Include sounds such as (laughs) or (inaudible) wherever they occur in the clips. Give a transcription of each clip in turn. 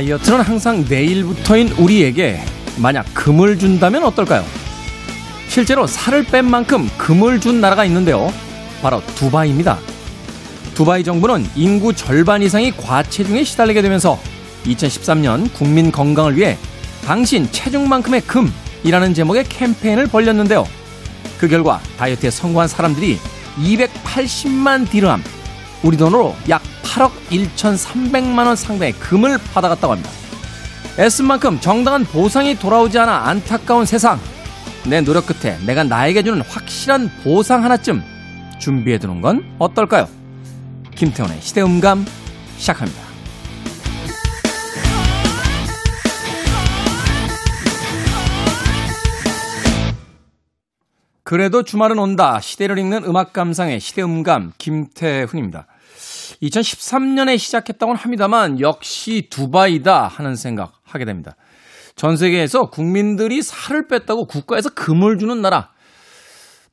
다이어트는 항상 내일부터인 우리에게 만약 금을 준다면 어떨까요? 실제로 살을 뺀 만큼 금을 준 나라가 있는데요. 바로 두바이입니다. 두바이 정부는 인구 절반 이상이 과체중에 시달리게 되면서 2013년 국민 건강을 위해 당신 체중만큼의 금이라는 제목의 캠페인을 벌렸는데요. 그 결과 다이어트에 성공한 사람들이 280만 디르함, 우리 돈으로 약 8억 1,300만 원 상당의 금을 받아갔다고 합니다. 애쓴 만큼 정당한 보상이 돌아오지 않아 안타까운 세상. 내 노력 끝에 내가 나에게 주는 확실한 보상 하나쯤 준비해 두는 건 어떨까요? 김태훈의 시대음감 시작합니다. 그래도 주말은 온다. 시대를 읽는 음악 감상의 시대음감 김태훈입니다. 2013년에 시작했다고는 합니다만 역시 두바이다 하는 생각 하게 됩니다. 전 세계에서 국민들이 살을 뺐다고 국가에서 금을 주는 나라.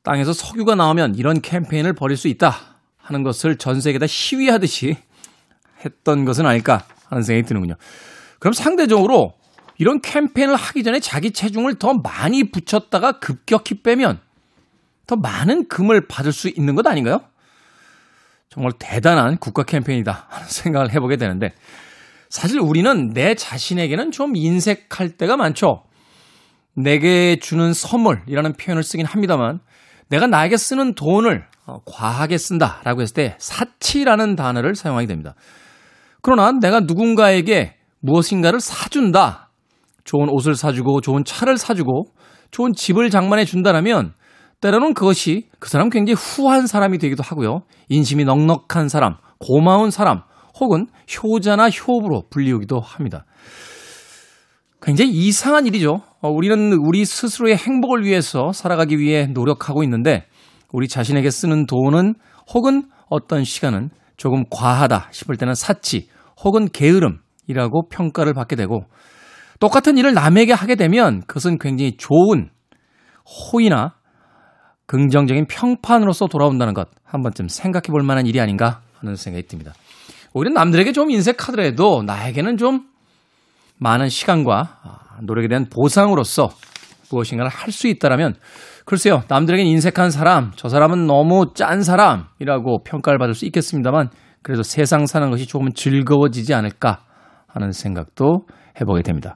땅에서 석유가 나오면 이런 캠페인을 벌일 수 있다 하는 것을 전 세계에다 시위하듯이 했던 것은 아닐까 하는 생각이 드는군요. 그럼 상대적으로 이런 캠페인을 하기 전에 자기 체중을 더 많이 붙였다가 급격히 빼면 더 많은 금을 받을 수 있는 것 아닌가요? 정말 대단한 국가 캠페인이다 하는 생각을 해보게 되는데 사실 우리는 내 자신에게는 좀 인색할 때가 많죠. 내게 주는 선물이라는 표현을 쓰긴 합니다만 내가 나에게 쓰는 돈을 어, 과하게 쓴다라고 했을 때 사치라는 단어를 사용하게 됩니다. 그러나 내가 누군가에게 무엇인가를 사준다. 좋은 옷을 사주고 좋은 차를 사주고 좋은 집을 장만해 준다라면 때로는 그것이 그 사람 굉장히 후한 사람이 되기도 하고요. 인심이 넉넉한 사람, 고마운 사람, 혹은 효자나 효부로 불리우기도 합니다. 굉장히 이상한 일이죠. 어, 우리는 우리 스스로의 행복을 위해서 살아가기 위해 노력하고 있는데 우리 자신에게 쓰는 돈은 혹은 어떤 시간은 조금 과하다 싶을 때는 사치 혹은 게으름이라고 평가를 받게 되고 똑같은 일을 남에게 하게 되면 그것은 굉장히 좋은 호의나 긍정적인 평판으로서 돌아온다는 것 한 번쯤 생각해 볼 만한 일이 아닌가 하는 생각이 듭니다. 오히려 남들에게 좀 인색하더라도 나에게는 좀 많은 시간과 아, 노력에 대한 보상으로서 무엇인가를 할 수 있다라면 글쎄요 남들에겐 인색한 사람 저 사람은 너무 짠 사람이라고 평가를 받을 수 있겠습니다만 그래도 세상 사는 것이 조금은 즐거워지지 않을까 하는 생각도 해보게 됩니다.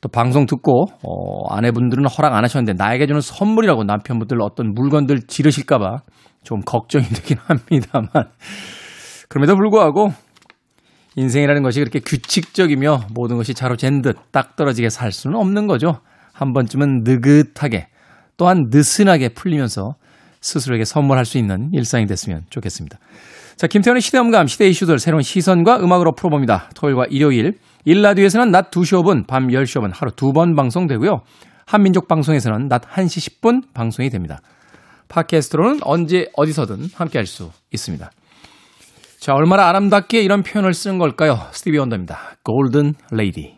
또 방송 듣고 어, 아내분들은 허락 안 하셨는데 나에게 주는 선물이라고 남편분들 어떤 물건들 지르실까봐 좀 걱정이 되긴 합니다만 그럼에도 불구하고 인생이라는 것이 그렇게 규칙적이며 모든 것이 자로 잰 듯 딱 떨어지게 살 수는 없는 거죠. 한 번쯤은 느긋하게 또한 느슨하게 풀리면서 스스로에게 선물할 수 있는 일상이 됐으면 좋겠습니다. 자, 김태현의 시대음감, 시대 이슈들 새로운 시선과 음악으로 풀어봅니다. 토요일과 일요일, 일라디오에서는 낮 2시 5분, 밤 10시 5분 하루 두 번 방송되고요. 한민족 방송에서는 낮 1시 10분 방송이 됩니다. 팟캐스트로는 언제 어디서든 함께 할 수 있습니다. 자, 얼마나 아름답게 이런 표현을 쓰는 걸까요? 스티비 원더입니다. 골든 레이디.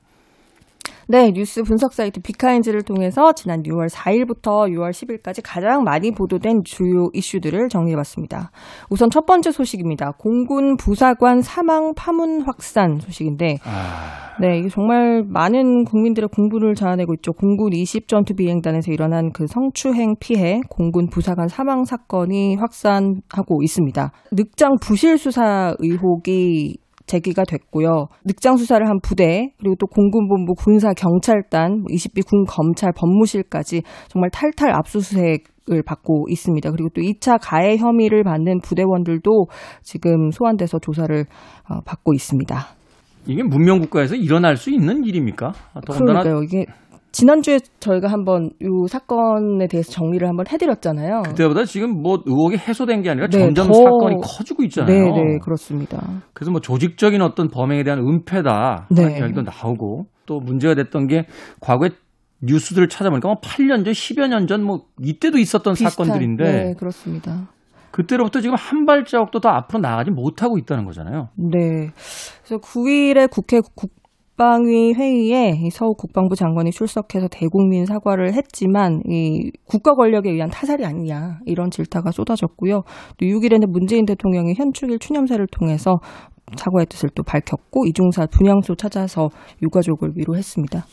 네, 뉴스 분석 사이트 비카인즈를 통해서 지난 6월 4일부터 6월 10일까지 가장 많이 보도된 주요 이슈들을 정리해봤습니다. 우선 첫 번째 소식입니다. 공군 부사관 사망 파문 확산 소식인데, 아... 네, 이게 정말 많은 국민들의 공분을 자아내고 있죠. 공군 20 전투 비행단에서 일어난 그 성추행 피해, 공군 부사관 사망 사건이 확산하고 있습니다. 늑장 부실 수사 의혹이 제기가 됐고요. 늑장 수사를 한 부대 그리고 또 공군본부 군사 경찰단 20비 군 검찰 법무실까지 정말 탈탈 압수수색 을 받고 있습니다. 그리고 또 2차 가해 혐의를 받는 부대원들도 지금 소환돼서 조사를 어, 받고 있습니다. 이게 문명 국가에서 일어날 수 있는 일입니까? 더군다나 그러니까요. 이게 지난주에 저희가 한번 이 사건에 대해서 정리를 한번 해드렸잖아요. 그때보다 지금 뭐 의혹이 해소된 게 아니라 네, 점점 더... 사건이 커지고 있잖아요. 네, 네, 그렇습니다. 그래서 뭐 조직적인 어떤 범행에 대한 은폐다 네. 이야기도 나오고 또 문제가 됐던 게 과거에 뉴스들을 찾아보니까 뭐 8년 전, 10여 년 전 뭐 이때도 있었던 비슷한, 사건들인데 네, 그렇습니다. 그때로부터 지금 한 발자국도 더 앞으로 나가지 못하고 있다는 거잖아요. 네. 그래서 9일에 국회 국 방위 회의에 서욱 국방부 장관이 출석해서 대국민 사과를 했지만 이 국가 권력에 의한 타살이 아니냐 이런 질타가 쏟아졌고요. 또 6일에는 문재인 대통령이 현충일 추념사를 통해서 사과의 뜻을 또 밝혔고 이중사 분향소 찾아서 유가족을 위로했습니다.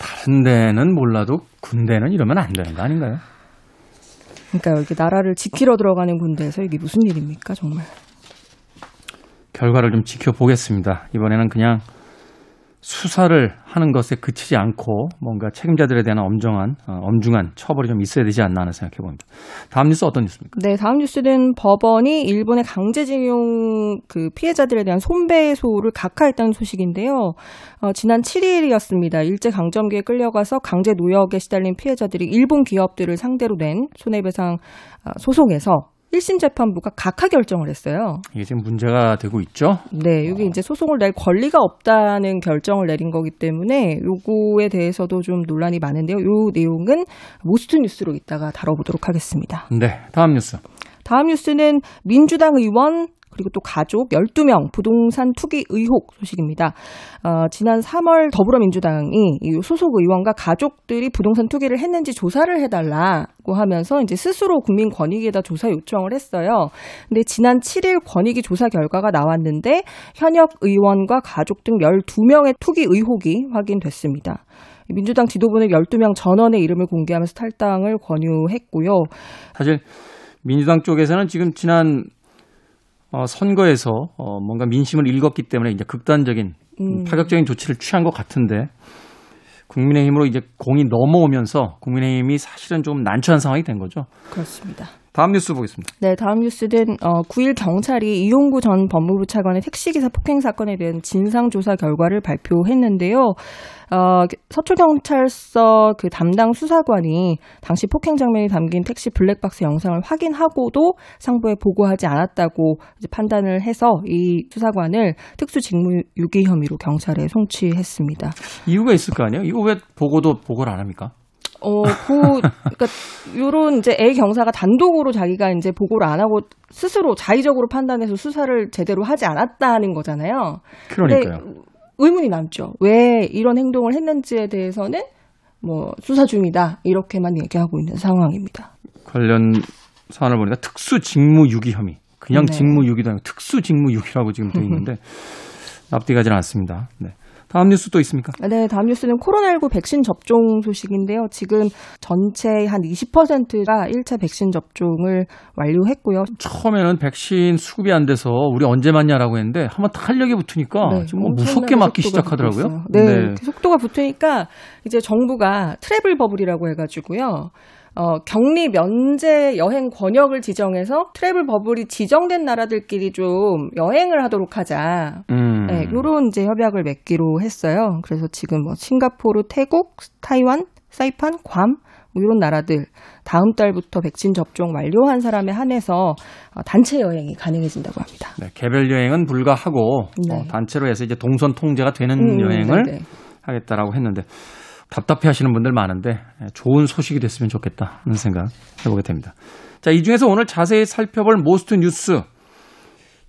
다른 데는 몰라도 군대는 이러면 안 되는 거 아닌가요? 그러니까 여기 나라를 지키러 들어가는 군대에서 이게 무슨 일입니까, 정말? 결과를 좀 지켜보겠습니다. 이번에는 그냥 수사를 하는 것에 그치지 않고 뭔가 책임자들에 대한 엄정한, 어, 엄중한 처벌이 좀 있어야 되지 않나 하는 생각해 봅니다. 다음 뉴스 어떤 뉴스입니까? 네, 다음 뉴스는 법원이 일본의 강제징용 그 피해자들에 대한 손배소를 각하했다는 소식인데요. 어, 지난 7일이었습니다. 일제 강점기에 끌려가서 강제 노역에 시달린 피해자들이 일본 기업들을 상대로 낸 손해배상 어, 소송에서 1심 재판부가 각하 결정을 했어요. 이게 지금 문제가 되고 있죠? 네, 이게 이제 소송을 낼 권리가 없다는 결정을 내린 거기 때문에 요거에 대해서도 좀 논란이 많은데요. 요 내용은 모스트 뉴스로 이따가 다뤄보도록 하겠습니다. 네, 다음 뉴스. 다음 뉴스는 민주당 의원 그리고 또 가족 12명 부동산 투기 의혹 소식입니다. 어, 지난 3월 더불어민주당이 소속 의원과 가족들이 부동산 투기를 했는지 조사를 해달라고 하면서 이제 스스로 국민권익위에다 조사 요청을 했어요. 근데 지난 7일 권익위 조사 결과가 나왔는데 현역 의원과 가족 등 12명의 투기 의혹이 확인됐습니다. 민주당 지도부는 12명 전원의 이름을 공개하면서 탈당을 권유했고요. 사실 민주당 쪽에서는 지금 지난 어, 선거에서 어, 뭔가 민심을 읽었기 때문에 이제 극단적인 음. 파격적인 조치를 취한 것 같은데 국민의힘으로 이제 공이 넘어오면서 국민의힘이 사실은 좀 난처한 상황이 된 거죠. 그렇습니다. 다음 뉴스 보겠습니다. 네, 다음 뉴스는 어, 9일 경찰이 이용구 전 법무부 차관의 택시기사 폭행 사건에 대한 진상조사 결과를 발표했는데요. 어, 서초경찰서 그 담당 수사관이 당시 폭행 장면이 담긴 택시 블랙박스 영상을 확인하고도 상부에 보고하지 않았다고 판단을 해서 이 수사관을 특수직무 유기 혐의로 경찰에 송치했습니다. 이유가 있을 거 아니에요? 이거 왜 보고도 보고를 안 합니까? 어, 그, 그니까, 요런 이제 A 경사가 단독으로 자기가 이제 보고를 안 하고 스스로 자의적으로 판단해서 수사를 제대로 하지 않았다는 거잖아요. 그러니까요. 의문이 남죠. 왜 이런 행동을 했는지에 대해서는 뭐 수사 중이다. 이렇게만 얘기하고 있는 상황입니다. 관련 사안을 보니까 특수 직무 유기 혐의. 그냥 네. 직무 유기도 아니고 특수 직무 유기라고 지금 되어 (laughs) 있는데 납득하지는 않습니다. 네. 다음 뉴스 또 있습니까? 네, 다음 뉴스는 코로나19 백신 접종 소식인데요. 지금 전체 한 20%가 1차 백신 접종을 완료했고요. 처음에는 백신 수급이 안 돼서 우리 언제 맞냐라고 했는데 한번 탄력이 붙으니까 네, 지금 뭐 무섭게 맞기 시작하더라고요. 네, 네, 속도가 붙으니까 이제 정부가 travel bubble이라고 해가지고요. 어, 격리 면제 여행 권역을 지정해서 travel bubble이 지정된 나라들끼리 좀 여행을 하도록 하자. 음. 네, 요런 이제 협약을 맺기로 했어요. 그래서 지금 뭐 싱가포르, 태국, 타이완, 사이판, 괌, 뭐 이런 나라들 다음 달부터 백신 접종 완료한 사람에 한해서 어, 단체 여행이 가능해진다고 합니다. 네, 개별 여행은 불가하고 네. 어, 단체로 해서 이제 동선 통제가 되는 음, 여행을 네네. 하겠다라고 했는데 답답해 하시는 분들 많은데 예, 좋은 소식이 됐으면 좋겠다는 생각 해보게 됩니다. 자, 이 중에서 오늘 자세히 살펴볼 모스트 뉴스.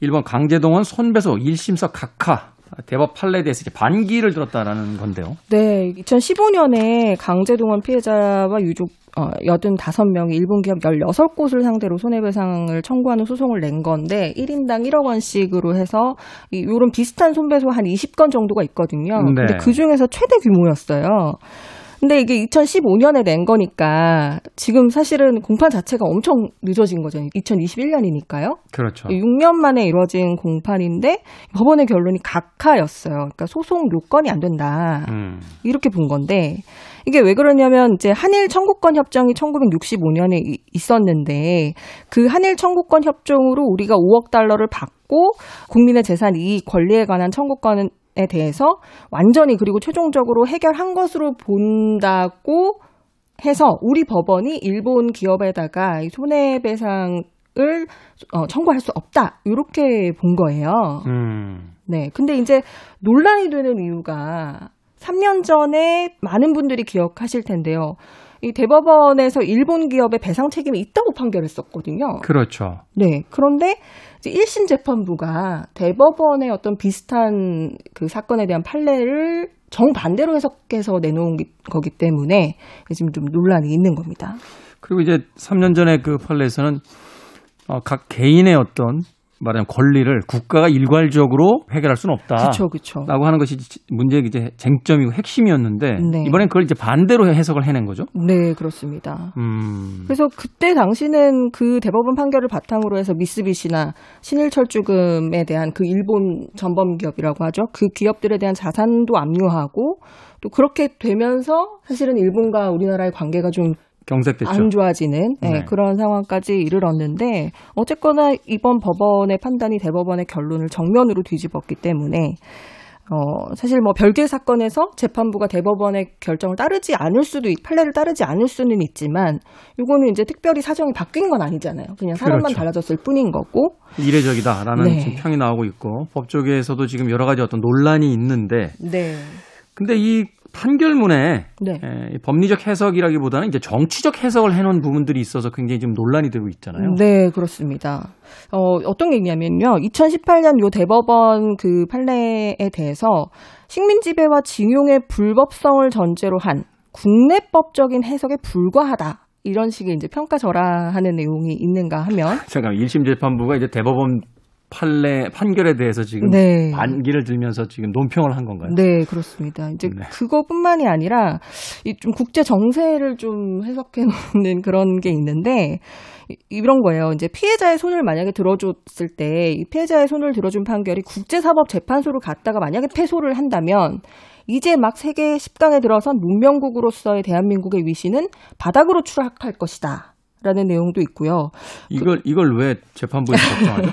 1번 강제동원 손배소 1심서 각하 대법 판례에 대해서 이제 반기를 들었다라는 건데요. 네, 2015년에 강제동원 피해자와 유족 어, 85명이 일본 기업 16곳을 상대로 손해배상을 청구하는 소송을 낸 건데 1인당 1억 원씩으로 해서 이 요런 비슷한 손배소 한 20건 정도가 있거든요. 네. 근데 그 중에서 최대 규모였어요. 근데 이게 2015년에 낸 거니까 지금 사실은 공판 자체가 엄청 늦어진 거잖아요. 2021년이니까요. 그렇죠. 6년 만에 이루어진 공판인데 법원의 결론이 각하였어요. 그러니까 소송 요건이 안 된다. 음. 이렇게 본 건데 이게 왜 그러냐면 이제 한일 청구권 협정이 1965년에 있었는데 그 한일 청구권 협정으로 우리가 5억 달러를 받고 국민의 재산 이익 권리에 관한 청구권 에 대해서 완전히 그리고 최종적으로 해결한 것으로 본다고 해서 우리 법원이 일본 기업에다가 손해배상을 어, 청구할 수 없다 이렇게 본 거예요. 음. 네, 근데 이제 논란이 되는 이유가 3년 전에 많은 분들이 기억하실 텐데요. 이 대법원에서 일본 기업의 배상 책임이 있다고 판결했었거든요. 그렇죠. 네. 그런데 이제 1심 재판부가 대법원의 어떤 비슷한 그 사건에 대한 판례를 정반대로 해석해서 내놓은 거기 때문에 지금 좀 논란이 있는 겁니다. 그리고 이제 3년 전에 그 판례에서는 어, 각 개인의 어떤 말하자면 권리를 국가가 일괄적으로 해결할 수는 없다. 그렇죠, 그렇죠. 라고 하는 것이 문제의 이제 쟁점이고 핵심이었는데 네. 이번엔 그걸 이제 반대로 해석을 해낸 거죠. 네, 그렇습니다. 음. 그래서 그때 당시는 그 대법원 판결을 바탕으로 해서 미쓰비시나 신일철주금에 대한 그 일본 전범 기업이라고 하죠. 그 기업들에 대한 자산도 압류하고 또 그렇게 되면서 사실은 일본과 우리나라의 관계가 좀 경색됐죠. 안 좋아지는 네, 네. 그런 상황까지 이르렀는데 어쨌거나 이번 법원의 판단이 대법원의 결론을 정면으로 뒤집었기 때문에 어, 사실 뭐 별개 사건에서 재판부가 대법원의 결정을 따르지 않을 수도, 판례를 따르지 않을 수는 있지만, 이거는 이제 특별히 사정이 바뀐 건 아니잖아요. 그냥 사람만 그렇죠. 달라졌을 뿐인 거고. 이례적이다라는 네. 평이 나오고 있고, 법조계에서도 지금 여러 가지 어떤 논란이 있는데, 네. 근데 이 판결문에 네. 에, 법리적 해석이라기보다는 이제 정치적 해석을 해놓은 부분들이 있어서 굉장히 지금 논란이 되고 있잖아요. 네, 그렇습니다. 어, 어떤 게 있냐면요. 2018년 요 대법원 그 판례에 대해서 식민 지배와 징용의 불법성을 전제로 한 국내법적인 해석에 불과하다. 이런 식의 이제 평가절하하는 내용이 있는가 하면 (laughs) 잠깐 1심 재판부가 이제 대법원 판례 판결에 대해서 지금 네. 반기를 들면서 지금 논평을 한 건가요? 네, 그렇습니다. 이제 네. 그것뿐만이 아니라 이 좀 국제 정세를 좀 해석해 놓는 (laughs) 그런 게 있는데 이런 거예요. 이제 피해자의 손을 만약에 들어줬을 때 이 피해자의 손을 들어준 판결이 국제사법재판소를 갔다가 만약에 패소를 한다면 이제 막 세계 10강에 들어선 문명국으로서의 대한민국의 위신은 바닥으로 추락할 것이다. 라는 내용도 있고요. 이걸 이걸 왜 재판부에서 (laughs) 걱정하죠?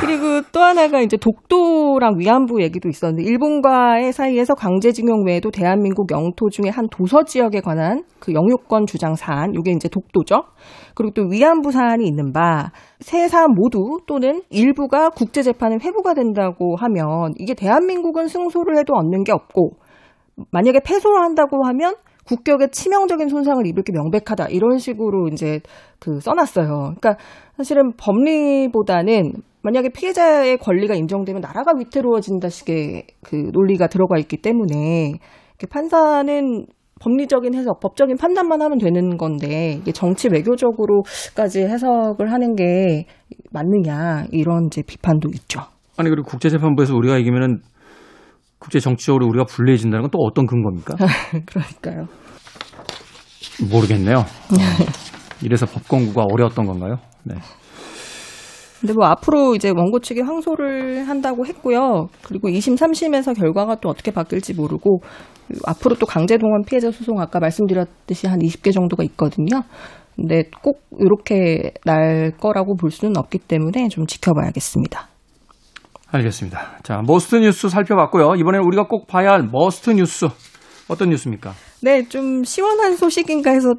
그리고 또 하나가 이제 독도랑 위안부 얘기도 있었는데 일본과의 사이에서 강제징용 외에도 대한민국 영토 중에 한 도서 지역에 관한 그 영유권 주장 사안, 이게 이제 독도죠. 그리고 또 위안부 사안이 있는 바 세 사안 모두 또는 일부가 국제 재판에 회부가 된다고 하면 이게 대한민국은 승소를 해도 얻는 게 없고 만약에 패소를 한다고 하면 국격에 치명적인 손상을 입을 게 명백하다 이런 식으로 이제 그 써놨어요. 그러니까 사실은 법리보다는 만약에 피해자의 권리가 인정되면 나라가 위태로워진다 식의 그 논리가 들어가 있기 때문에 판사는 법리적인 해석, 법적인 판단만 하면 되는 건데 이게 정치 외교적으로까지 해석을 하는 게 맞느냐 이런 이제 비판도 있죠. 아니 그리고 국제재판부에서 우리가 이기면은 국제 정치적으로 우리가 불리해진다는 건 또 어떤 근거입니까? (laughs) 그러니까요. 모르겠네요. 어, 이래서 법 공부가 어려웠던 건가요? 네. 근데 뭐 앞으로 이제 원고 측이 항소를 한다고 했고요. 그리고 2심, 3심에서 결과가 또 어떻게 바뀔지 모르고 앞으로 또 강제동원 피해자 소송 아까 말씀드렸듯이 한 20개 정도가 있거든요. 근데 꼭 이렇게 날 거라고 볼 수는 없기 때문에 좀 지켜봐야겠습니다. 알겠습니다. 자, Must 뉴스 살펴봤고요. 이번에는 우리가 꼭 봐야 할 Must 뉴스 어떤 뉴스입니까? 네, 좀 시원한 소식인가 해서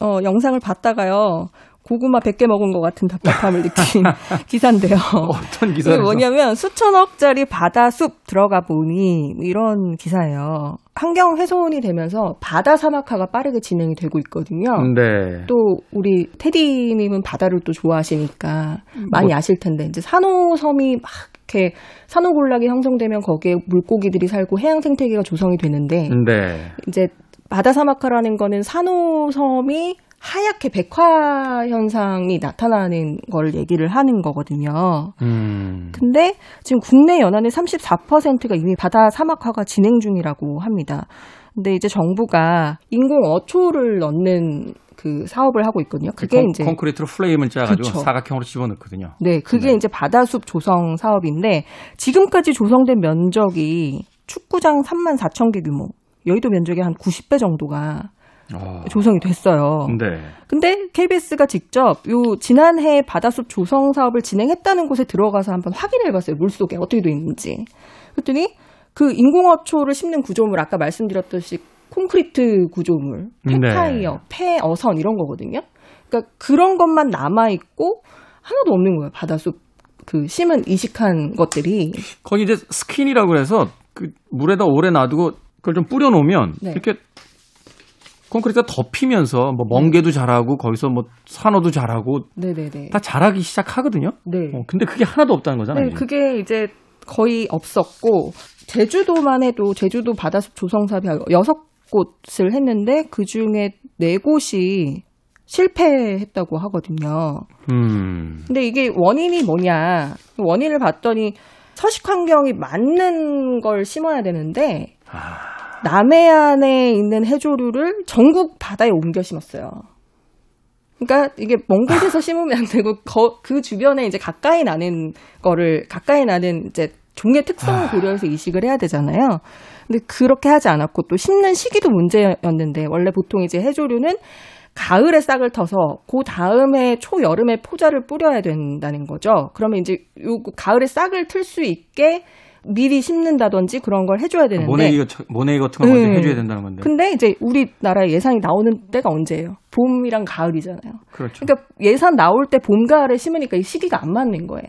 어, 영상을 봤다가요. 고구마 100개 먹은 것 같은 답답함을 느낀 (laughs) 기사인데요. 어떤 기사예요? 뭐냐면 수천억짜리 바다숲 들어가 보니 이런 기사예요. 환경 훼손이 되면서 바다 사막화가 빠르게 진행이 되고 있거든요. 네. 또 우리 테디님은 바다를 또 좋아하시니까 많이 뭐. 아실 텐데 이제 산호섬이 막 이렇게 산호군락이 형성되면 거기에 물고기들이 살고 해양 생태계가 조성이 되는데 네. 이제 바다 사막화라는 거는 산호섬이 하얗게 백화 현상이 나타나는 걸 얘기를 하는 거거든요. 음. 근데 지금 국내 연안의 34%가 이미 바다 사막화가 진행 중이라고 합니다. 근데 이제 정부가 인공 어초를 넣는 그 사업을 하고 있거든요. 그게 콘, 이제 콘크리트로 플레임을 짜가지고 그쵸. 사각형으로 집어넣거든요. 네, 그게 네. 이제 바다숲 조성 사업인데 지금까지 조성된 면적이 축구장 3만 4천 개 규모. 여의도 면적의 한 90배 정도가 어. 조성이 됐어요. 네. 근데 KBS가 직접 요 지난해 바다숲 조성 사업을 진행했다는 곳에 들어가서 한번 확인해 봤어요. 물속에 어떻게 돼 있는지. 그랬더니 그 인공어초를 심는 구조물 아까 말씀드렸듯이 콘크리트 구조물, 폐타이어, 네. 폐어선 이런 거거든요. 그러니까 그런 것만 남아 있고 하나도 없는 거예요. 바다숲 그 심은 이식한 것들이. 거기 이제 스킨이라고 해서 그 물에다 오래 놔두고 그걸 좀 뿌려 놓으면 네. 이렇게 콘크리트가 덮이면서 뭐 멍게도 자라고 거기서 뭐 산호도 자라고 네네네. 다 자라기 시작하거든요. 네. 어, 근데 그게 하나도 없다는 거잖아요. 네, 그게 이제 거의 없었고 제주도만 해도 제주도 바다숲 조성 사업이 여섯 곳을 했는데 그 중에 네 곳이 실패했다고 하거든요. 음. 근데 이게 원인이 뭐냐? 원인을 봤더니 서식 환경이 맞는 걸 심어야 되는데 아... 남해안에 있는 해조류를 전국 바다에 옮겨 심었어요. 그러니까 이게 먼 곳에서 심으면 안 되고 거, 그 주변에 이제 가까이 나는 거를 가까이 나는 이제 종의 특성을 아. 고려해서 이식을 해야 되잖아요. 근데 그렇게 하지 않았고 또 심는 시기도 문제였는데 원래 보통 이제 해조류는 가을에 싹을 터서 그 다음에 초여름에 포자를 뿌려야 된다는 거죠. 그러면 이제 요 가을에 싹을 틀 수 있게 미리 심는다든지 그런 걸 해줘야 되는데 모내기, 모내기 같은 거 먼저 네. 해줘야 된다는 건데. 근데 이제 우리나라에 예산이 나오는 때가 언제예요? 봄이랑 가을이잖아요. 그렇죠. 그러니까 예산 나올 때 봄, 가을에 심으니까 이 시기가 안 맞는 거예요.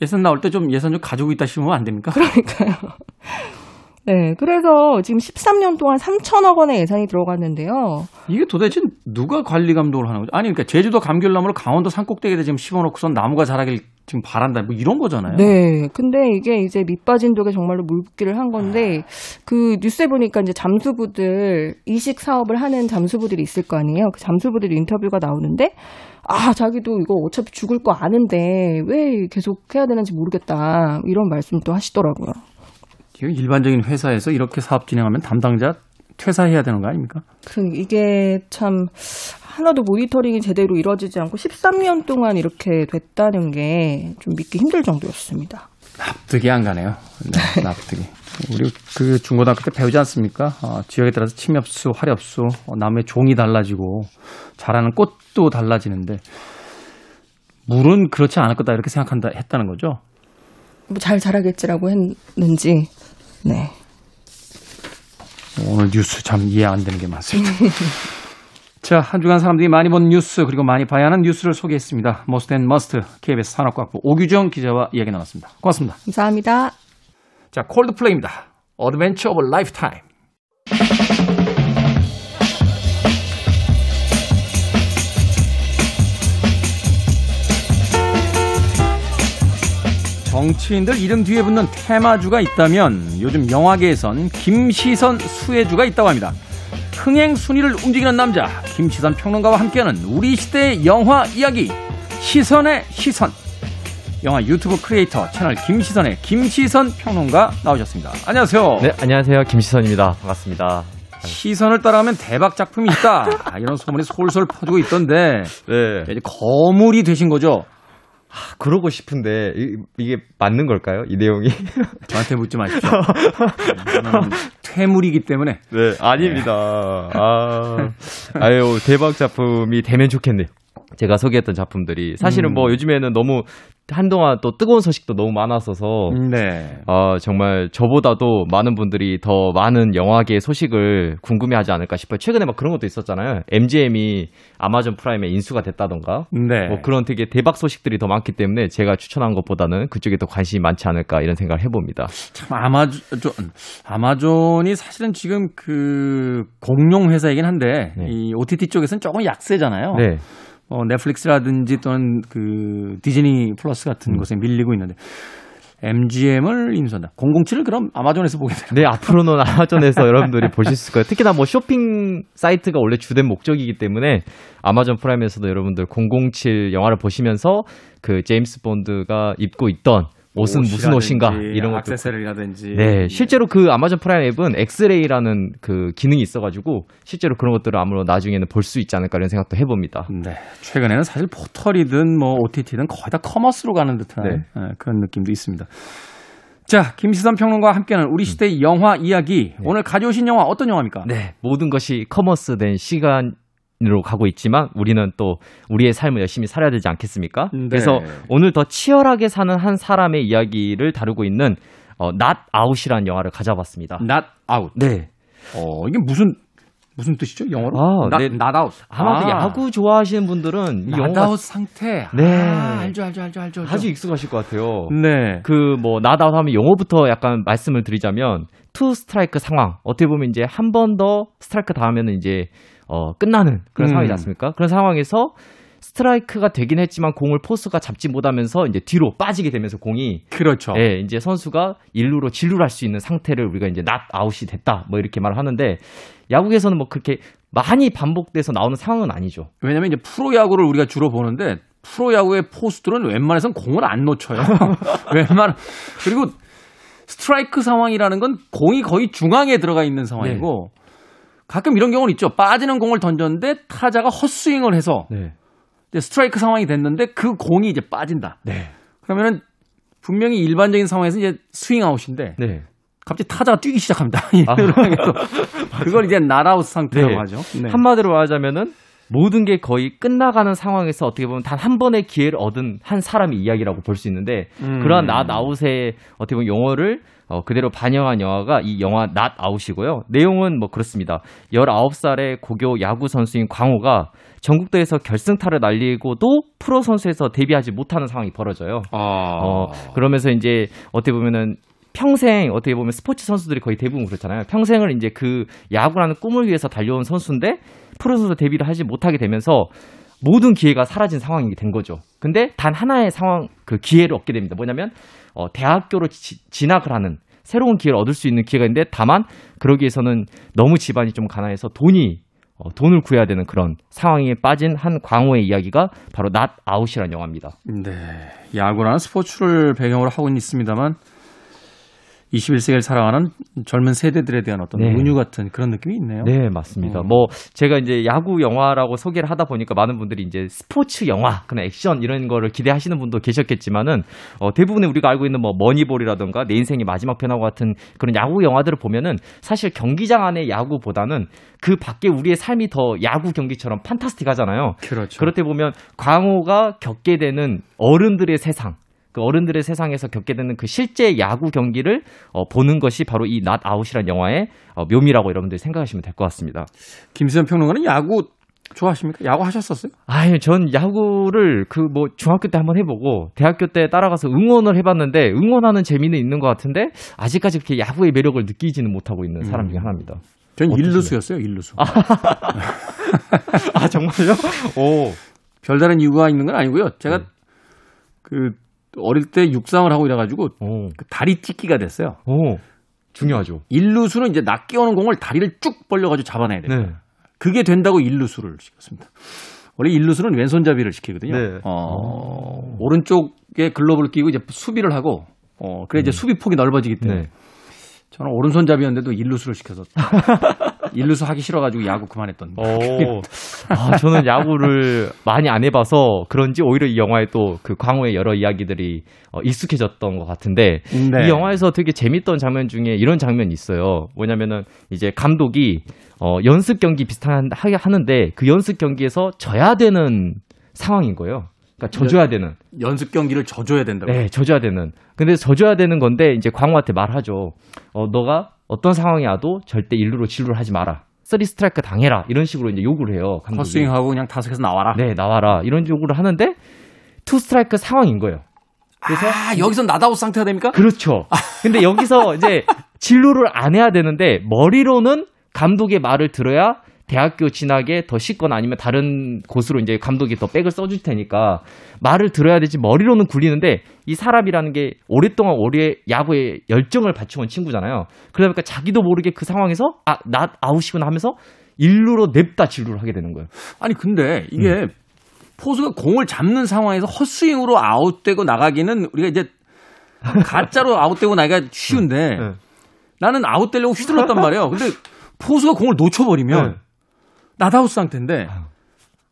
예산 나올 때 좀 예산 좀 가지고 있다 싶으면 안 됩니까? 그러니까요. (laughs) 네, 그래서 지금 13년 동안 3천억 원의 예산이 들어갔는데요. 이게 도대체 누가 관리 감독을 하는 거죠? 아니, 그러니까 제주도 감귤나무를 강원도 산꼭대기에 지금 심어놓고선 나무가 자라길 지금 바란다, 뭐 이런 거잖아요. 네, 근데 이게 이제 밑빠진 독에 정말로 물붓기를 한 건데 아... 그 뉴스에 보니까 이제 잠수부들 이식 사업을 하는 잠수부들이 있을 거 아니에요. 그 잠수부들 인터뷰가 나오는데 아, 자기도 이거 어차피 죽을 거 아는데 왜 계속 해야 되는지 모르겠다. 이런 말씀도 하시더라고요. 일반적인 회사에서 이렇게 사업 진행하면 담당자 퇴사해야 되는 거 아닙니까? 그 이게 참 하나도 모니터링이 제대로 이루어지지 않고 13년 동안 이렇게 됐다는 게 좀 믿기 힘들 정도였습니다. 납득이 안 가네요. 네, (laughs) 납득이. 우리 그 중고등학교 때 배우지 않습니까? 어, 지역에 따라서 침엽수, 화렵수, 어, 나무의 종이 달라지고 자라는 꽃도 달라지는데 물은 그렇지 않을 거다 이렇게 생각한다 했다는 거죠. 뭐 잘 자라겠지라고 했는지 네. 오늘 뉴스 참 이해 안 되는 게 많습니다. (laughs) 자, 한 주간 사람들이 많이 본 뉴스 그리고 많이 봐야 하는 뉴스를 소개했습니다. Must and Must KBS 산업과학부 오규정 기자와 이야기 나눴습니다. 고맙습니다. 감사합니다. 자, 콜드플레이입니다. Adventure of Lifetime. 정치인들 이름 뒤에 붙는 테마주가 있다면 요즘 영화계에선 김시선 수혜주가 있다고 합니다. 흥행 순위를 움직이는 남자 김시선 평론가와 함께하는 우리 시대의 영화 이야기 시선의 시선 영화 유튜브 크리에이터 채널 김시선의 김시선 평론가 나오셨습니다. 안녕하세요. 네, 안녕하세요. 김시선입니다. 반갑습니다. 시선을 따라가면 대박 작품이 있다. 아, 이런 소문이 솔솔 퍼지고 있던데. (laughs) 네. 이제 거물이 되신 거죠? 아, 그러고 싶은데 이, 게 맞는 걸까요? 이 내용이? (laughs) 저한테 묻지 마십시오. (laughs) 퇴물이기 때문에. 네, 아닙니다. 네. 아, 아유 대박 작품이 되면 좋겠네요. 제가 소개했던 작품들이 사실은 뭐 음. 뭐 요즘에는 너무 한동안 또 뜨거운 소식도 너무 많았어서 네. 어, 정말 저보다도 많은 분들이 더 많은 영화계 소식을 궁금해하지 않을까 싶어요. 최근에 막 그런 것도 있었잖아요. MGM이 아마존 프라임에 인수가 됐다던가 네. 뭐 그런 되게 대박 소식들이 더 많기 때문에 제가 추천한 것보다는 그쪽에 더 관심이 많지 않을까 이런 생각을 해봅니다. 참 아마존 아마존이 사실은 지금 그 공룡 회사이긴 한데 네. 이 OTT 쪽에서는 조금 약세잖아요. 네. 어, 넷플릭스라든지 또는 그 디즈니 플러스 같은 음. 곳에 밀리고 있는데 MGM을 인수한다. 007을 그럼 아마존에서 보게 되나? 네, 앞으로는 아마존에서 여러분들이 보실 수 있을 거예요. 특히나 뭐 쇼핑 사이트가 원래 주된 목적이기 때문에 아마존 프라임에서도 여러분들 007 영화를 보시면서 그 제임스 본드가 입고 있던 옷은 무슨 옷인가 이런 것도 액세서리라든지 네 실제로 그 아마존 프라임 앱은 엑스레이라는 그 기능이 있어가지고 실제로 그런 것들을 앞으로 나중에는 볼 수 있지 않을까 이런 생각도 해봅니다. 네 최근에는 사실 포털이든 뭐 OTT든 거의 다 commerce로 가는 듯한 네. 네, 그런 느낌도 있습니다. 자, 김시선 평론가와 함께하는 우리 시대의 음. 영화 이야기. 네. 오늘 가져오신 영화 어떤 영화입니까? 네. 모든 것이 commerce된 시간 으 로 가고 있지만 우리는 또 우리의 삶을 열심히 살아야 되지 않겠습니까? 네. 그래서 오늘 더 치열하게 사는 한 사람의 이야기를 다루고 있는 어, Not Out이라는 영화를 가져봤습니다. Not Out. 네. 어, 이게 무슨 무슨 뜻이죠? 영어로? 아, 나, 네. Not Out. 아마 아. 야구 좋아하시는 분들은 나다웃 상태. 네. 아, 알죠, 알죠, 알죠, 알죠, 알죠. 아주 익숙하실 것 같아요. 네. 그 뭐 Not Out 하면 영어부터 약간 말씀을 드리자면 투 스트라이크 상황. 어떻게 보면 이제 한 번 더 스트라이크 다음에는 이제 어 끝나는 그런 음. 상황이지 않습니까? 그런 상황에서 스트라이크가 되긴 했지만 공을 포수가 잡지 못하면서 이제 뒤로 빠지게 되면서 공이 그렇죠. 예, 이제 선수가 일루로 진루를 할 수 있는 상태를 우리가 이제 낫 아웃이 됐다. 뭐 이렇게 말을 하는데 야구에서는 뭐 그렇게 많이 반복돼서 나오는 상황은 아니죠. 왜냐면 이제 프로 야구를 우리가 주로 보는데 프로 야구의 포수들은 웬만해선 공을 안 놓쳐요. (laughs) 웬만 그리고 스트라이크 상황이라는 건 공이 거의 중앙에 들어가 있는 상황이고 네. 가끔 이런 경우는 있죠. 빠지는 공을 던졌는데 타자가 헛스윙을 해서 네. 스트라이크 상황이 됐는데 그 공이 이제 빠진다. 네. 그러면은 분명히 일반적인 상황에서 이제 스윙 아웃인데 네. 갑자기 타자가 뛰기 시작합니다. (laughs) 아. 그걸 이제 나라우스 상태라고 네. 하죠. 네. 한마디로 말하자면은 모든 게 거의 끝나가는 상황에서 어떻게 보면 단 한 번의 기회를 얻은 한 사람의 이야기라고 볼 수 있는데 음. 그러한 낫 아웃의 어떻게 보면 용어를 어, 그대로 반영한 영화가 이 영화 Not Out이고요. 내용은 뭐 그렇습니다. 19살의 고교 야구 선수인 광호가 전국대회에서 결승타를 날리고도 프로 선수에서 데뷔하지 못하는 상황이 벌어져요. 아. 어, 그러면서 이제 어떻게 보면은 평생 어떻게 보면 스포츠 선수들이 거의 대부분 그렇잖아요. 평생을 이제 그 야구라는 꿈을 위해서 달려온 선수인데 프로 선수 데뷔를 하지 못하게 되면서 모든 기회가 사라진 상황이 된 거죠. 근데 단 하나의 상황 그 기회를 얻게 됩니다. 뭐냐면 어 대학교로 지, 진학을 하는 새로운 기회를 얻을 수 있는 기회가 있는데 다만 그러기 위해서는 너무 집안이 좀 가난해서 돈이 어, 돈을 구해야 되는 그런 상황에 빠진 한 광호의 이야기가 바로 낫 아웃이라는 영화입니다. 네. 야구라는 스포츠를 배경으로 하고 있습니다만 21세기를 살아가는 젊은 세대들에 대한 어떤 네. 은유 같은 그런 느낌이 있네요. 네, 맞습니다. 어. 뭐 제가 이제 야구 영화라고 소개를 하다 보니까 많은 분들이 이제 스포츠 영화, 그냥 액션 이런 거를 기대하시는 분도 계셨겠지만은 어, 대부분의 우리가 알고 있는 뭐 머니볼이라던가 내 인생의 마지막 변화구 같은 그런 야구 영화들을 보면은 사실 경기장 안의 야구보다는 그 밖에 우리의 삶이 더 야구 경기처럼 판타스틱하잖아요. 그렇죠. 때 보면 광호가 겪게 되는 어른들의 세상 그 어른들의 세상에서 겪게 되는 그 실제 야구 경기를 어, 보는 것이 바로 이 Not Out이라는 영화의 어, 묘미라고 여러분들이 생각하시면 될 것 같습니다. 김시선 평론가는 야구 좋아하십니까? 야구 하셨었어요? 아유, 전 야구를 그 뭐 중학교 때 한번 해보고 대학교 때 따라가서 응원을 해봤는데 응원하는 재미는 있는 것 같은데 아직까지 그렇게 야구의 매력을 느끼지는 못하고 있는 사람 중에 음. 하나입니다. 전 일루수였어요, 일루수. 아, (laughs) 아 정말요? 오. 별다른 이유가 있는 건 아니고요. 제가 네. 그 어릴 때 육상을 하고 이래가지고 그 다리 찢기가 됐어요. 오. 중요하죠. 일루수는 이제 낚여 오는 공을 다리를 쭉 벌려가지고 잡아내야 돼요. 네. 그게 된다고 일루수를 시켰습니다. 원래 일루수는 왼손잡이를 시키거든요. 네. 어, 오른쪽에 글러브를 끼고 이제 수비를 하고, 어, 그래 이제 음. 수비 폭이 넓어지기 때문에. 네. 저는 오른손잡이였는데도 일루수를 시켜서 (laughs) 일루수 하기 싫어가지고 야구 그만했던. 오. (laughs) 아, 저는 야구를 많이 안 해봐서 그런지 오히려 이 영화에 또 그 광호의 여러 이야기들이 어, 익숙해졌던 것 같은데 네. 이 영화에서 되게 재밌던 장면 중에 이런 장면이 있어요. 뭐냐면은 이제 감독이 어, 연습 경기 비슷한 하게 하는데 그 연습 경기에서 져야 되는 상황인 거예요. 그러니까 져줘야 되는 연습 경기를 져줘야 된다고. 네, 져줘야 되는. 근데 져줘야 되는 건데 이제 광호한테 말하죠. 어, 너가 어떤 상황이 와도 절대 일루로 진루를 하지 마라. 쓰리 스트라이크 당해라. 이런 식으로 이제 요구를 해요. 헛스윙하고 그냥 타석에서 나와라. 네, 나와라. 이런 요구를 하는데 투 스트라이크 상황인 거예요. 그래서 아, 여기서 Not Out 상태가 됩니까? 그렇죠. 근데 여기서 이제 (laughs) 진루를 안 해야 되는데 머리로는 감독의 말을 들어야 대학교 진학에 더 쉽거나 아니면 다른 곳으로 이제 감독이 더 백을 써줄 테니까 말을 들어야 되지 머리로는 굴리는데 이 사람이라는 게 오랫동안 올해 야구에 열정을 바쳐온 친구잖아요. 그러다 보니까 자기도 모르게 그 상황에서 아, 나 아웃이구나 하면서 일루로 냅다 진루를 하게 되는 거예요. 아니 근데 이게 음. 포수가 공을 잡는 상황에서 헛스윙으로 아웃되고 나가기는 우리가 이제 가짜로 (laughs) 아웃되고 나기가 쉬운데 네. 나는 아웃되려고 휘둘렀단 말이에요. 근데 포수가 공을 놓쳐버리면 네. 나다우스 상태인데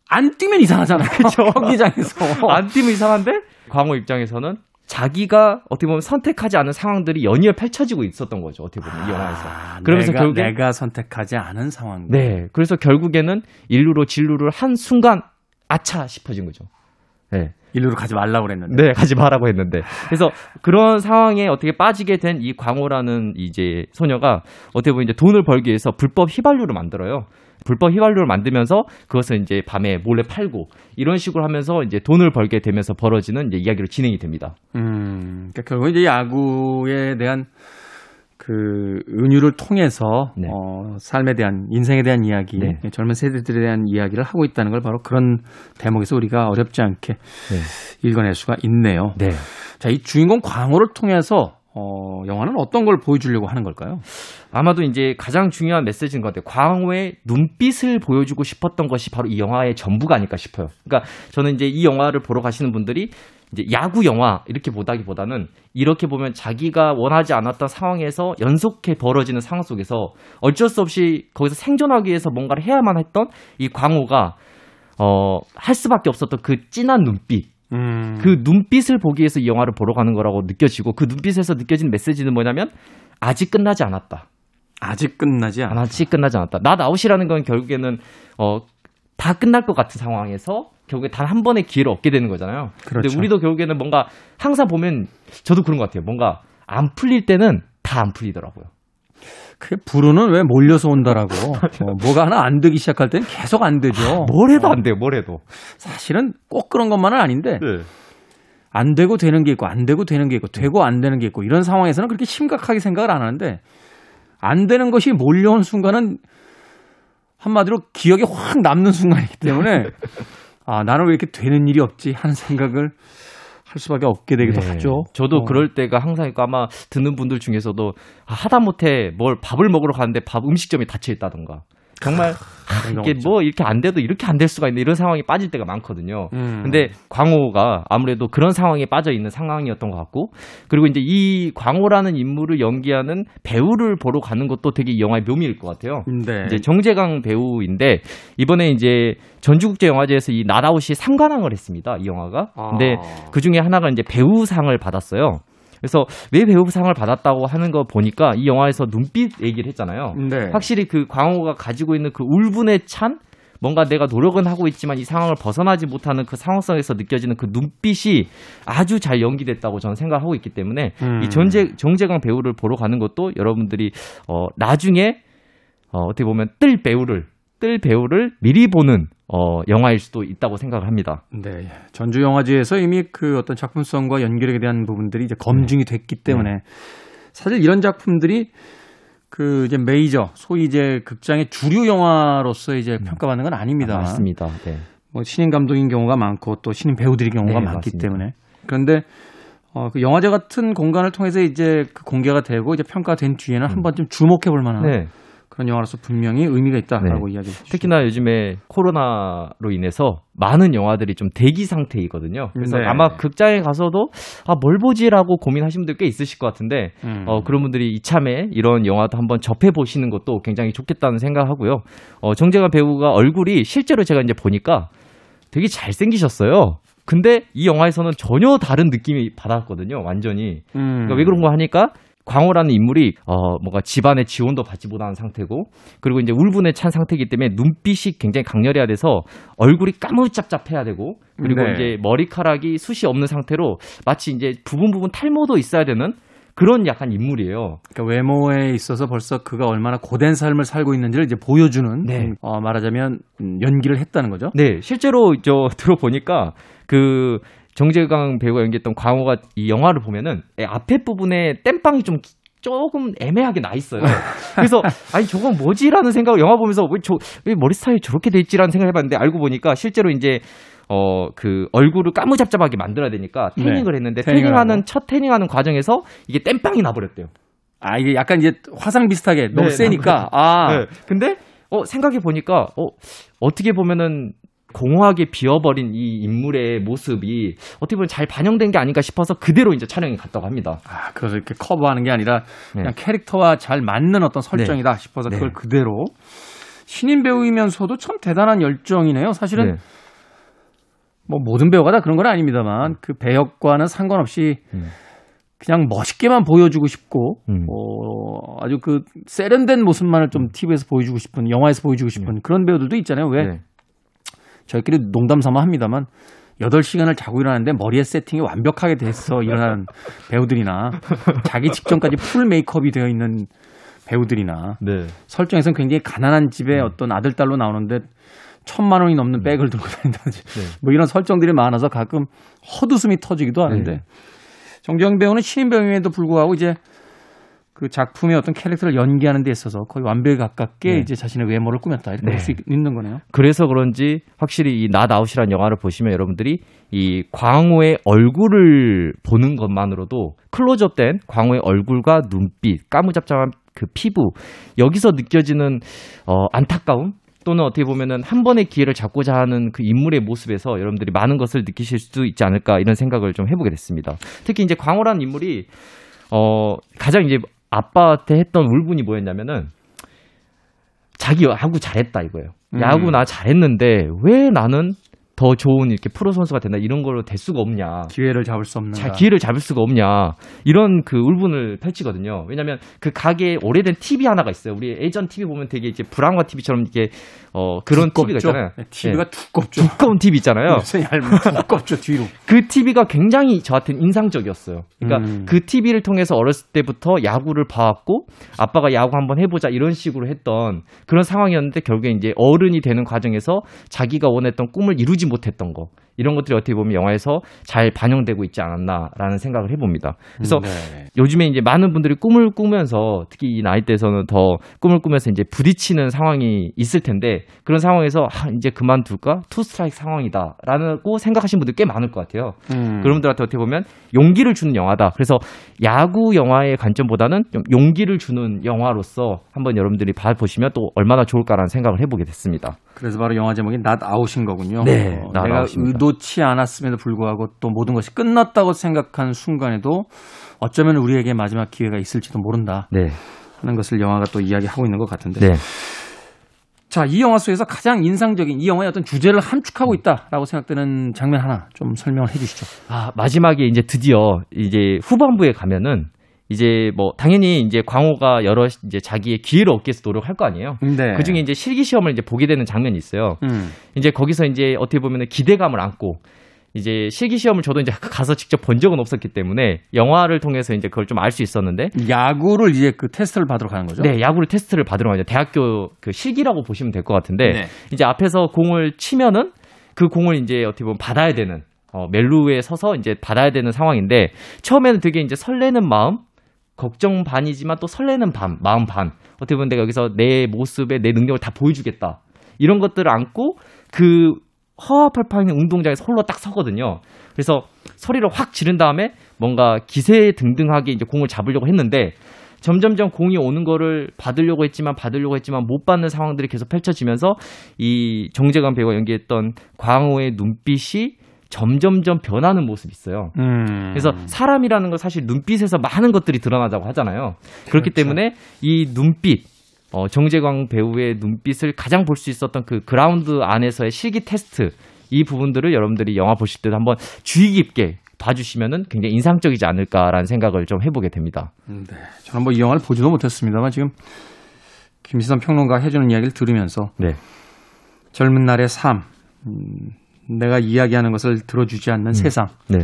안 뛰면 이상하잖아. (laughs) 그죠? 경기장에서. (laughs) 안 뛰면 이상한데 광호 입장에서는 자기가 어떻게 보면 선택하지 않은 상황들이 연이어 펼쳐지고 있었던 거죠. 어떻게 보면 이 영화에서. 아, 그러면서 내가, 결국에 내가 선택하지 않은 상황. 네. 그래서 결국에는 일루로 진루를 한 순간 아차 싶어진 거죠. 네. 일루로 가지 말라고 그랬는데. 네, 가지 말라고 했는데. 그래서 그런 상황에 어떻게 빠지게 된 이 광호라는 이제 소녀가 어떻게 보면 이제 돈을 벌기 위해서 불법 휘발유를 만들어요. 불법 휘발유를 만들면서 그것을 이제 밤에 몰래 팔고 이런 식으로 하면서 이제 돈을 벌게 되면서 벌어지는 이제 이야기로 진행이 됩니다. 음, 그러니까 결국 이제 야구에 대한 그 은유를 통해서 네. 어, 삶에 대한 인생에 대한 이야기, 네. 젊은 세대들에 대한 이야기를 하고 있다는 걸 바로 그런 대목에서 우리가 어렵지 않게 네. 읽어낼 수가 있네요. 네. 자, 이 주인공 광호를 통해서 어, 영화는 어떤 걸 보여주려고 하는 걸까요? 아마도 이제 가장 중요한 메시지인 것 같아요. 광호의 눈빛을 보여주고 싶었던 것이 바로 이 영화의 전부가 아닐까 싶어요. 그러니까 저는 이제 이 영화를 보러 가시는 분들이 이제 야구 영화 이렇게 보다기보다는 이렇게 보면 자기가 원하지 않았던 상황에서 연속해 벌어지는 상황 속에서 어쩔 수 없이 거기서 생존하기 위해서 뭔가를 해야만 했던 이 광호가 어, 할 수밖에 없었던 그 진한 눈빛 음. 그 눈빛을 보기 위해서 이 영화를 보러 가는 거라고 느껴지고 그 눈빛에서 느껴지는 메시지는 뭐냐면 아직 끝나지 않았다. 아직 끝나지 않았다. 아직 끝나지 않았다. 나 아웃이라는 건 결국에는 어, 다 끝날 것 같은 상황에서 결국에 단 한 번의 기회를 얻게 되는 거잖아요. 그렇죠. 근데 우리도 결국에는 뭔가 항상 보면 저도 그런 것 같아요. 뭔가 안 풀릴 때는 다 안 풀리더라고요. 그 불운은 왜 몰려서 온다라고. (laughs) 어, 뭐가 하나 안 되기 시작할 때는 계속 안 되죠. 아, 뭘 해도 안 돼요, 뭘 해도. 사실은 꼭 그런 것만은 아닌데. 네. 안 되고 되는 게 있고, 안 되고 되는 게 있고, 되고 안 되는 게 있고, 이런 상황에서는 그렇게 심각하게 생각을 안 하는데, 안 되는 것이 몰려온 순간은 한마디로 기억에 확 남는 순간이기 때문에, (laughs) 아, 나는 왜 이렇게 되는 일이 없지? 하는 생각을 할 수밖에 없게 되기도 네. 하죠. 저도 어. 그럴 때가 항상 있고 아마 듣는 분들 중에서도 아, 하다못해 뭘 밥을 먹으러 가는데 밥 음식점이 닫혀 있다던가 정말 아, 이게 뭐 이렇게 안 돼도 이렇게 안 될 수가 있는 이런 상황이 빠질 때가 많거든요. 음. 근데 광호가 아무래도 그런 상황에 빠져 있는 상황이었던 것 같고 그리고 이제 이 광호라는 인물을 연기하는 배우를 보러 가는 것도 되게 이 영화의 묘미일 것 같아요. 네. 이제 정재강 배우인데 이번에 이제 전주국제영화제에서 이 나다웃이 3관왕을 했습니다. 이 영화가. 근데 아. 그 중에 하나가 이제 배우상을 받았어요. 그래서 왜 배우상을 받았다고 하는 거 보니까 이 영화에서 눈빛 얘기를 했잖아요. 네. 확실히 그 광호가 가지고 있는 그 울분에 찬 뭔가 내가 노력은 하고 있지만 이 상황을 벗어나지 못하는 그 상황성에서 느껴지는 그 눈빛이 아주 잘 연기됐다고 저는 생각하고 있기 때문에 음. 이 전재 정재강 배우를 보러 가는 것도 여러분들이 어 나중에 어 어떻게 보면 뜰 배우를 뜰 배우를 미리 보는 어, 영화일 수도 있다고 생각을 합니다. 네. 전주 영화제에서 이미 그 어떤 작품성과 연기력에 대한 부분들이 이제 검증이 네. 됐기 때문에 네. 사실 이런 작품들이 그 이제 메이저 소위 이제 극장의 주류 영화로서 이제 음. 평가받는 건 아닙니다. 아, 맞습니다. 네. 뭐 신인 감독인 경우가 많고 또 신인 배우들의 경우가 네, 많기 맞습니다. 때문에 그런데 어, 그 영화제 같은 공간을 통해서 이제 그 공개가 되고 이제 평가된 뒤에는 음. 한 번쯤 주목해 볼 만한 네. 그런 영화로서 분명히 의미가 있다라고 네. 이야기 특히나 요즘에 코로나로 인해서 많은 영화들이 좀 대기 상태이거든요. 그래서 네. 아마 극장에 가서도 아, 뭘 보지라고 고민하시는 분들 꽤 있으실 것 같은데 음. 어, 그런 분들이 이참에 이런 영화도 한번 접해 보시는 것도 굉장히 좋겠다는 생각하고요. 어, 정재가 배우가 얼굴이 실제로 제가 이제 보니까 되게 잘생기셨어요. 근데 이 영화에서는 전혀 다른 느낌이 받았거든요. 완전히. 음. 그러니까 왜 그런 거 하니까 광호라는 인물이 어 뭔가 집안의 지원도 받지 못하는 상태고 그리고 이제 울분에 찬 상태이기 때문에 눈빛이 굉장히 강렬해야 돼서 얼굴이 까무잡잡해야 되고 그리고 네. 이제 머리카락이 숱이 없는 상태로 마치 이제 부분 부분 탈모도 있어야 되는 그런 약간 인물이에요. 그러니까 외모에 있어서 벌써 그가 얼마나 고된 삶을 살고 있는지를 이제 보여주는 네. 음, 어, 말하자면 음, 연기를 했다는 거죠. 네, 실제로 저 들어보니까 그 정재강 배우가 연기했던 광호가 이 영화를 보면은 앞에 부분에 땜빵이 좀 조금 애매하게 나 있어요. (laughs) 그래서 아니 저건 뭐지라는 생각을 영화 보면서 왜 저 왜 머리 스타일이 저렇게 돼 있지라는 생각을 해봤는데 알고 보니까 실제로 이제 어 그 얼굴을 까무잡잡하게 만들어야 되니까 네. 태닝을 네. 했는데 태닝하는 첫 태닝하는 과정에서 이게 땜빵이 나버렸대요. 아 이게 약간 이제 화상 비슷하게 너무 네, 세니까 아 네. 근데 어 생각해 보니까 어 어떻게 보면은 공허하게 비어버린 이 인물의 모습이 어떻게 보면 잘 반영된 게 아닌가 싶어서 그대로 이제 촬영이 갔다고 합니다. 아, 그래서 이렇게 커버하는 게 아니라 그냥 네. 캐릭터와 잘 맞는 어떤 설정이다 네. 싶어서 그걸 네. 그대로 신인 배우이면서도 참 대단한 열정이네요. 사실은 네. 뭐 모든 배우가 다 그런 건 아닙니다만 그 배역과는 상관없이 음. 그냥 멋있게만 보여주고 싶고 음. 어, 아주 그 세련된 모습만을 좀 TV에서 보여주고 싶은 영화에서 보여주고 싶은 음. 그런 배우들도 있잖아요. 왜 네. 저희끼리 농담 삼아 합니다만 8시간을 자고 일어났는데 머리에 세팅이 완벽하게 돼서 일어난 배우들이나 자기 직전까지 full 메이크업이 되어 있는 배우들이나 네. 설정에서는 굉장히 가난한 집의 음. 어떤 아들 딸로 나오는데 천만 원이 넘는 음. 백을 들고 다닌다든지 네. 뭐 이런 설정들이 많아서 가끔 헛웃음이 터지기도 하는데 네. 정재영 배우는 신인 배우임에도 불구하고 이제 그 작품의 어떤 캐릭터를 연기하는 데 있어서 거의 완벽에 가깝게 네. 이제 자신의 외모를 꾸몄다 이렇게 네. 볼수 있는 거네요. 그래서 그런지 확실히 이 나다웃이라는 영화를 보시면 여러분들이 이 광호의 얼굴을 보는 것만으로도 클로즈업된 광호의 얼굴과 눈빛, 까무잡잡한 그 피부 여기서 느껴지는 어 안타까움 또는 어떻게 보면은 한 번의 기회를 잡고자 하는 그 인물의 모습에서 여러분들이 많은 것을 느끼실 수 있지 않을까 이런 생각을 좀 해보게 됐습니다. 특히 이제 광호라는 인물이 어 가장 이제 아빠한테 했던 울분이 뭐였냐면은 자기 야구 잘했다 이거예요. 야구 음. 나 잘했는데 왜 나는 더 좋은 이렇게 프로 선수가 된다 이런 걸로 될 수가 없냐. 기회를 잡을 수 없는. 자, 기회를 잡을 수가 없냐. 이런 그 울분을 펼치거든요. 왜냐하면 그 가게에 오래된 TV 하나가 있어요. 우리 예전 TV 보면 되게 이제 브라운관 TV처럼 이렇게 어 그런 두껍죠? TV가 있잖아요. 네, TV가 네. 두껍죠. 두꺼운 TV 있잖아요. 두껍죠 뒤로. (laughs) 그 TV가 굉장히 저한테는 인상적이었어요. 그러니까 음. 그 TV를 통해서 어렸을 때부터 야구를 봐왔고 아빠가 야구 한번 해보자 이런 식으로 했던 그런 상황이었는데 결국에 이제 어른이 되는 과정에서 자기가 원했던 꿈을 이루지 못했던 거 이런 것들이 어떻게 보면 영화에서 잘 반영되고 있지 않았나라는 생각을 해봅니다. 그래서 음, 네. 요즘에 이제 많은 분들이 꿈을 꾸면서 특히 이 나이대에서는 더 꿈을 꾸면서 이제 부딪히는 상황이 있을 텐데 그런 상황에서 아, 이제 그만둘까 투 스트라이크 상황이다라고 생각하시는 분들 꽤 많을 것 같아요. 음. 그런 분들한테 어떻게 보면 용기를 주는 영화다. 그래서 야구 영화의 관점보다는 좀 용기를 주는 영화로서 한번 여러분들이 봐보시면 또 얼마나 좋을까라는 생각을 해보게 됐습니다. 그래서 바로 영화 제목이 낫 아웃인 거군요. 네, 어, 내가 의도치 않았음에도 불구하고 또 모든 것이 끝났다고 생각한 순간에도 어쩌면 우리에게 마지막 기회가 있을지도 모른다. 네. 하는 것을 영화가 또 이야기하고 있는 것 같은데. 네. 자, 이 영화 속에서 가장 인상적인 이 영화의 어떤 주제를 함축하고 있다라고 생각되는 장면 하나 좀 설명을 해 주시죠. 아, 마지막에 이제 드디어 이제 후반부에 가면은 이제 뭐 당연히 이제 광호가 여러 이제 자기의 기회를 얻기 위해서 노력할 거 아니에요. 네. 그 중에 이제 실기 시험을 이제 보게 되는 장면이 있어요. 음. 이제 거기서 이제 어떻게 보면 기대감을 안고 이제 실기 시험을 저도 이제 (laughs) 가서 직접 본 적은 없었기 때문에 영화를 통해서 이제 그걸 좀 알 수 있었는데 야구를 이제 그 테스트를 받으러 가는 거죠? 네, 야구를 테스트를 받으러 가죠. 대학교 그 실기라고 보시면 될 것 같은데 네. 이제 앞에서 공을 치면은 그 공을 이제 어떻게 보면 받아야 되는 어, 멜루에 서서 이제 받아야 되는 상황인데 처음에는 되게 이제 설레는 마음 걱정 반이지만 또 설레는 반, 마음 반. 어떻게 보면 내가 여기서 내 모습에 내 능력을 다 보여주겠다. 이런 것들을 안고 그 허허팔팔 있는 운동장에서 홀로 딱 서거든요. 그래서 소리를 확 지른 다음에 뭔가 기세 등등하게 이제 공을 잡으려고 했는데 점점점 공이 오는 거를 받으려고 했지만 받으려고 했지만 못 받는 상황들이 계속 펼쳐지면서 이 정재관 배우가 연기했던 광호의 눈빛이 점점점 변하는 모습이 있어요. 음. 그래서 사람이라는 건 사실 눈빛에서 많은 것들이 드러나자고 하잖아요. 그렇기 그렇죠. 때문에 이 눈빛, 어, 정재광 배우의 눈빛을 가장 볼 수 있었던 그 그라운드 안에서의 실기 테스트 이 부분들을 여러분들이 영화 보실 때도 한번 주의 깊게 봐주시면은 굉장히 인상적이지 않을까라는 생각을 좀 해보게 됩니다. 네. 저는 뭐 이 영화를 보지도 못했습니다만 지금 김시선 평론가 해주는 이야기를 들으면서 네. 젊은 날의 삶, 음, 내가 이야기하는 것을 들어주지 않는 음. 세상. 네.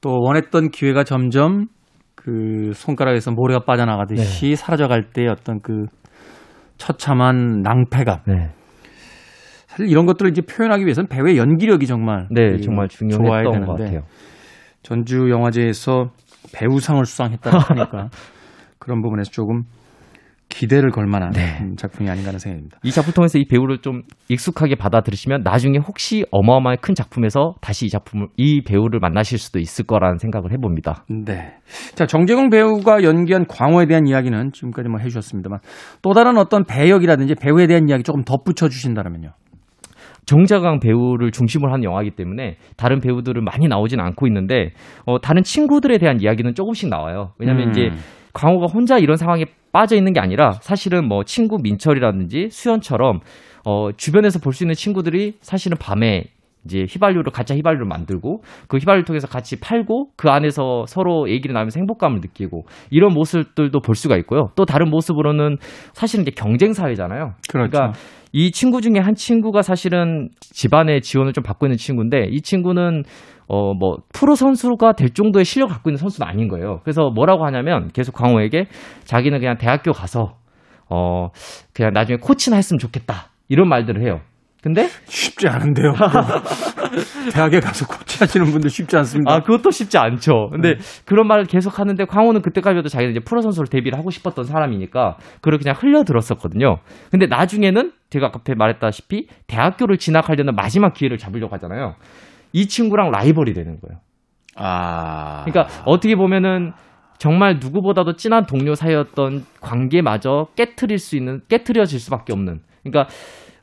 또 원했던 기회가 점점 그 손가락에서 모래가 빠져나가듯이 네. 사라져갈 때 어떤 그 처참한 낭패감. 네. 사실 이런 것들을 이제 표현하기 위해서는 배우의 연기력이 정말 네, 정말 중요했던 것 같아요. 전주 영화제에서 배우상을 수상했다고 하니까 (laughs) 그런 부분에서 조금 기대를 걸 만한 네. 작품이 아닌가 하는 생각입니다. 이 작품 통해서 이 배우를 좀 익숙하게 받아들이시면 나중에 혹시 어마어마한 큰 작품에서 다시 이 작품을 이 배우를 만나실 수도 있을 거라는 생각을 해봅니다. 네. 자 정재공 배우가 연기한 광호에 대한 이야기는 지금까지 뭐 해주셨습니다만 또 다른 어떤 배역이라든지 배우에 대한 이야기 조금 덧붙여 주신다면요. 정자강 배우를 중심으로 하는 영화이기 때문에 다른 배우들은 많이 나오진 않고 있는데 어, 다른 친구들에 대한 이야기는 조금씩 나와요. 왜냐하면 음. 이제 광호가 혼자 이런 상황에 빠져 있는 게 아니라 사실은 뭐 친구 민철이라든지 수연처럼 어, 주변에서 볼 수 있는 친구들이 사실은 밤에 이제 휘발유를 가짜 휘발유를 만들고 그 휘발유를 통해서 같이 팔고 그 안에서 서로 얘기를 나누면서 행복감을 느끼고 이런 모습들도 볼 수가 있고요. 또 다른 모습으로는 사실은 이제 경쟁 사회잖아요. 그렇죠. 그러니까 이 친구 중에 한 친구가 사실은 집안의 지원을 좀 받고 있는 친구인데 이 친구는 어 뭐 프로 선수가 될 정도의 실력을 갖고 있는 선수는 아닌 거예요. 그래서 뭐라고 하냐면 계속 광호에게 자기는 그냥 대학교 가서 어 그냥 나중에 코치나 했으면 좋겠다 이런 말들을 해요. 근데 쉽지 않은데요. (laughs) 대학에 가서 코치하시는 분들 쉽지 않습니다. 아 그것도 쉽지 않죠. 근데 그런 말을 계속 하는데 광호는 그때까지도 자기는 이제 프로 선수로 데뷔를 하고 싶었던 사람이니까 그걸 그냥 흘려 들었었거든요. 근데 나중에는 제가 앞에 말했다시피 대학교를 진학하려는 마지막 기회를 잡으려고 하잖아요. 이 친구랑 라이벌이 되는 거예요. 아. 그러니까 어떻게 보면은 정말 누구보다도 친한 동료 사이였던 관계마저 깨트릴 수 있는 깨트려질 수밖에 없는. 그러니까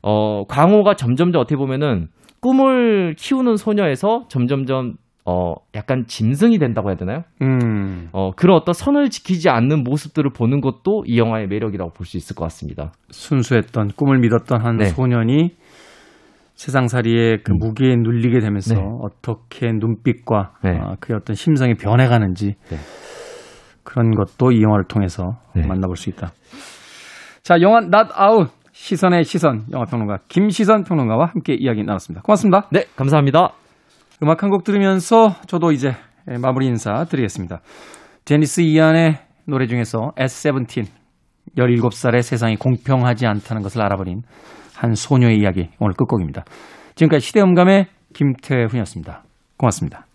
어 광호가 점점점 어떻게 보면은 꿈을 키우는 소녀에서 점점점 어 약간 짐승이 된다고 해야 되나요? 음. 어 그런 어떤 선을 지키지 않는 모습들을 보는 것도 이 영화의 매력이라고 볼 수 있을 것 같습니다. 순수했던 꿈을 믿었던 한 네. 소년이 세상살이의 그 음. 무게에 눌리게 되면서 네. 어떻게 눈빛과 네. 어, 그의 어떤 심성이 변해가는지 네. 그런 것도 이 영화를 통해서 네. 만나볼 수 있다. 자, 영화 Not Out 시선의 시선 영화 평론가 김시선 평론가와 함께 이야기 나눴습니다. 고맙습니다. 네, 감사합니다. 음악 한 곡 들으면서 저도 이제 마무리 인사 드리겠습니다. 제니스 이안의 노래 중에서 S17 17살의 세상이 공평하지 않다는 것을 알아버린 한 소녀의 이야기 오늘 끝곡입니다. 지금까지 시대음감의 김태훈이었습니다. 고맙습니다.